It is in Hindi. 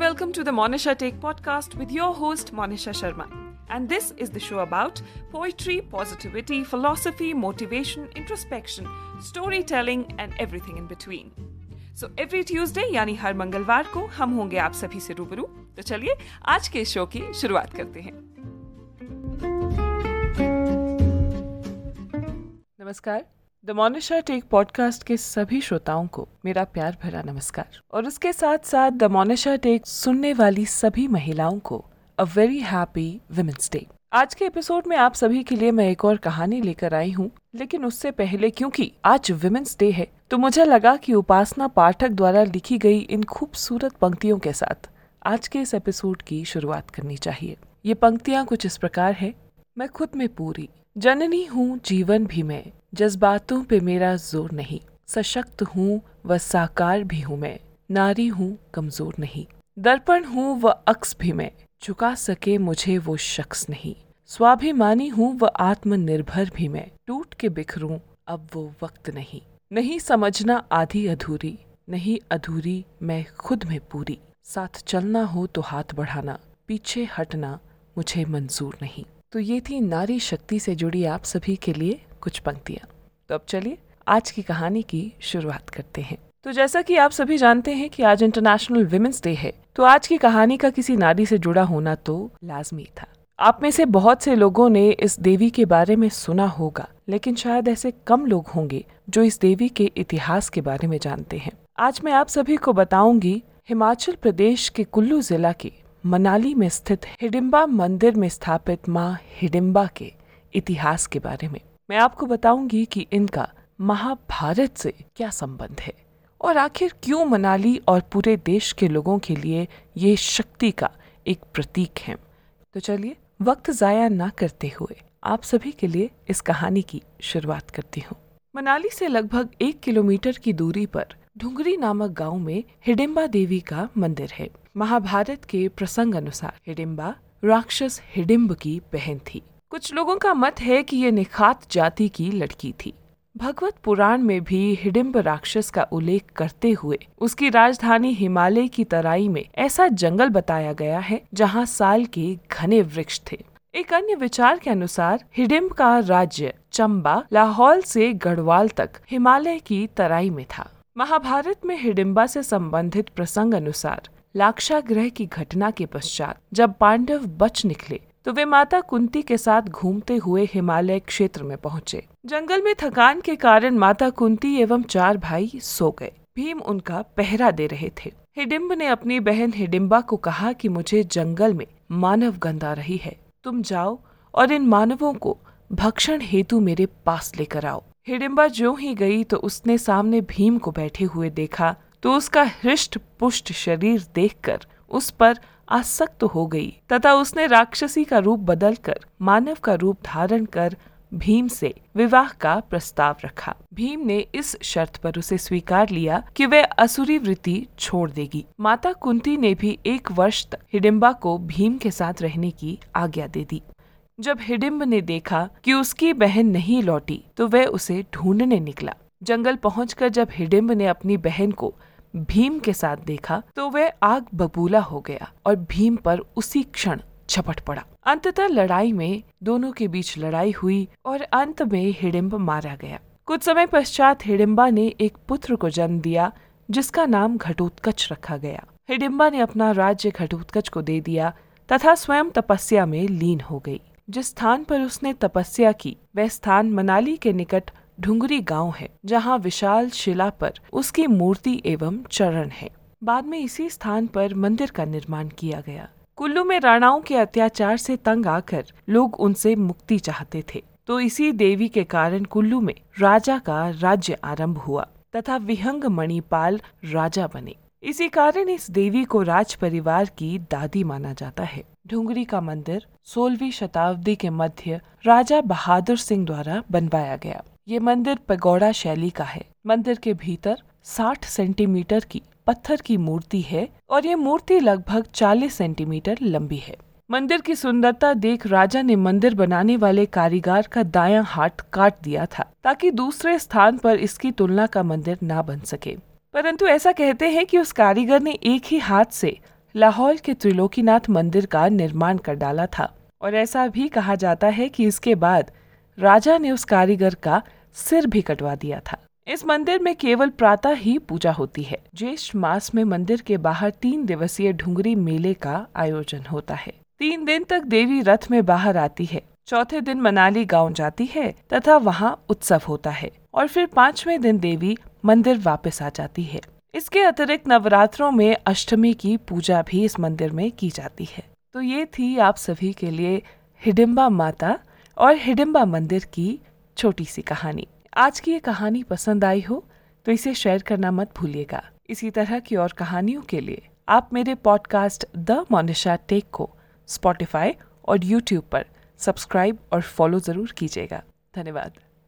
welcome to the Monisha Take podcast with your host Monisha Sharma. And this is the show about poetry, positivity, philosophy, motivation, introspection, storytelling and everything in between. So every Tuesday यानी हर मंगलवार को हम होंगे आप सभी से रूबरू तो चलिए आज के शो की शुरुआत करते हैं नमस्कार द मोनिशा टेक पॉडकास्ट के सभी श्रोताओं को मेरा प्यार भरा नमस्कार। और उसके साथ साथ द मोनिशा टेक सुनने वाली सभी महिलाओं को a very happy women's day आज के एपिसोड में आप सभी के लिए मैं एक और कहानी लेकर आई हूँ, लेकिन उससे पहले क्योंकि आज वुमेन्स डे है तो मुझे लगा कि उपासना पाठक द्वारा लिखी गई इन खूबसूरत पंक्तियों के साथ आज के इस एपिसोड की शुरुआत करनी चाहिए। ये पंक्तियाँ कुछ इस प्रकार है। मैं खुद में पूरी, जननी हूँ, जीवन भी मैं। जज्बातों पे मेरा ज़ोर नहीं। सशक्त हूँ, व साकार भी हूँ मैं। नारी हूँ, कमज़ोर नहीं। दर्पण हूँ, व अक्स भी मैं। चुका सके मुझे वो शख्स नहीं। स्वाभिमानी हूँ, व आत्मनिर्भर भी मैं। टूट के बिखरूं, अब वो वक्त नहीं। नहीं समझना आधी अधूरी, नहीं अधूरी मैं खुद में पूरी। साथ चलना हो तो हाथ बढ़ाना, पीछे हटना मुझे मंजूर नहीं। तो ये थी नारी शक्ति से जुड़ी आप सभी के लिए कुछ पंक्तियाँ। तो अब चलिए, आज की कहानी की शुरुआत करते हैं। तो जैसा कि आप सभी जानते हैं कि आज इंटरनेशनल वुमेन्स डे है तो आज की कहानी का किसी नारी से जुड़ा होना तो लाजमी था। आप में से बहुत से लोगों ने इस देवी के बारे में सुना होगा, लेकिन शायद ऐसे कम लोग होंगे जो इस देवी के इतिहास के बारे में जानते हैं। आज मैं आप सभी को बताऊँगी, हिमाचल प्रदेश के कुल्लू जिला के मनाली में स्थित हिडिम्बा मंदिर में स्थापित माँ हिडिम्बा के इतिहास के बारे में। मैं आपको बताऊँगी कि इनका महाभारत से क्या संबंध है और आखिर क्यों मनाली और पूरे देश के लोगों के लिए ये शक्ति का एक प्रतीक है। तो चलिए, वक्त जाया ना करते हुए आप सभी के लिए इस कहानी की शुरुआत करती हूँ। मनाली से लगभग एक किलोमीटर की दूरी पर ढुंगरी नामक गाँव में हिडिम्बा देवी का मंदिर है। महाभारत के प्रसंग अनुसार हिडिम्बा राक्षस हिडिम्ब की बहन थी। कुछ लोगों का मत है कि ये निखात जाति की लड़की थी। भगवत पुराण में भी हिडिम्ब राक्षस का उल्लेख करते हुए उसकी राजधानी हिमालय की तराई में ऐसा जंगल बताया गया है, जहाँ साल के घने वृक्ष थे। एक अन्य विचार के अनुसार हिडिम्ब का राज्य चंबा, लाहौल से गढ़वाल तक हिमालय की तराई में था। महाभारत में हिडिम्बा से संबंधित प्रसंग अनुसार, लाक्षाग्रह की घटना के पश्चात जब पांडव बच निकले तो वे माता कुंती के साथ घूमते हुए हिमालय क्षेत्र में पहुँचे। जंगल में थकान के कारण माता कुंती एवं चार भाई सो गए। भीम उनका पहरा दे रहे थे। हिडिम्ब ने अपनी बहन हिडिम्बा को कहा कि मुझे जंगल में मानव गंध आ रही है। तुम जाओ और इन मानवों को भक्षण हेतु मेरे पास लेकर आओ। हिडिम्बा जो ही गई तो उसने सामने भीम को बैठे हुए देखा। तो उसका हृष्ट पुष्ट शरीर देखकर उस पर आसक्त हो गई, तथा उसने राक्षसी का रूप बदलकर, मानव का रूप धारण कर, भीम से विवाह का प्रस्ताव रखा। भीम ने इस शर्त पर उसे स्वीकार लिया कि वह असुरी वृत्ति छोड़ देगी। माता कुंती ने भी एक वर्ष तक हिडिम्बा को भीम के साथ रहने की आज्ञा दे दी। जब हिडिम्ब ने देखा कि उसकी बहन नहीं लौटी तो वह उसे ढूँढने निकला। जंगल पहुंचकर जब हिडिम्ब ने अपनी बहन को भीम के साथ देखा तो वह आग बबूला हो गया और भीम पर उसी क्षण छपट पड़ा। अंततः लड़ाई में दोनों के बीच लड़ाई हुई और अंत में हिडिम्ब मारा गया। कुछ समय पश्चात हिडिम्बा ने एक पुत्र को जन्म दिया, जिसका नाम घटोत्कच रखा गया। हिडिम्बा ने अपना राज्य घटोत्कच को दे दिया, तथा स्वयं तपस्या में लीन हो गई। जिस स्थान पर उसने तपस्या की, वह स्थान मनाली के निकट ढुंगरी गाँव है, जहाँ विशाल शिला पर उसकी मूर्ति एवं चरण है। बाद में इसी स्थान पर मंदिर का निर्माण किया गया। कुल्लू में राणाओं के अत्याचार से तंग आकर लोग उनसे मुक्ति चाहते थे। तो इसी देवी के कारण कुल्लू में राजा का राज्य आरंभ हुआ, तथा विहंग मणिपाल राजा बने। इसी कारण इस देवी को राज परिवार की दादी माना जाता है। ढुंगरी का मंदिर सोलहवीं शताब्दी के मध्य राजा बहादुर सिंह द्वारा बनवाया गया। ये मंदिर पगोड़ा शैली का है। मंदिर के भीतर 60 सेंटीमीटर की पत्थर की मूर्ति है और ये मूर्ति लगभग 40 सेंटीमीटर लंबी है। मंदिर की सुंदरता देख राजा ने मंदिर बनाने वाले कारीगर का दायां हाथ काट दिया था, ताकि दूसरे स्थान पर इसकी तुलना का मंदिर ना बन सके। परंतु ऐसा कहते हैं कि उस कारीगर ने एक ही हाथ से लाहौल के त्रिलोकीनाथ मंदिर का निर्माण कर डाला था। और ऐसा भी कहा जाता है कि इसके बाद राजा ने उस कारीगर का सिर भी कटवा दिया था। इस मंदिर में केवल प्रातः ही पूजा होती है। ज्येष्ठ मास में मंदिर के बाहर तीन दिवसीय ढुंगरी मेले का आयोजन होता है। तीन दिन तक देवी रथ में बाहर आती है। चौथे दिन मनाली गाँव जाती है तथा वहाँ उत्सव होता है और फिर पाँचवें दिन देवी मंदिर वापस आ जाती है। इसके अतिरिक्त नवरात्रों में अष्टमी की पूजा भी इस मंदिर में की जाती है। तो ये थी आप सभी के लिए हिडिम्बा माता और हिडिम्बा मंदिर की छोटी सी कहानी। आज की ये कहानी पसंद आई हो तो इसे शेयर करना मत भूलिएगा। इसी तरह की और कहानियों के लिए आप मेरे पॉडकास्ट द मोनिशा टेक को स्पॉटिफाई और यूट्यूब पर सब्सक्राइब और फॉलो ज़रूर कीजिएगा। धन्यवाद।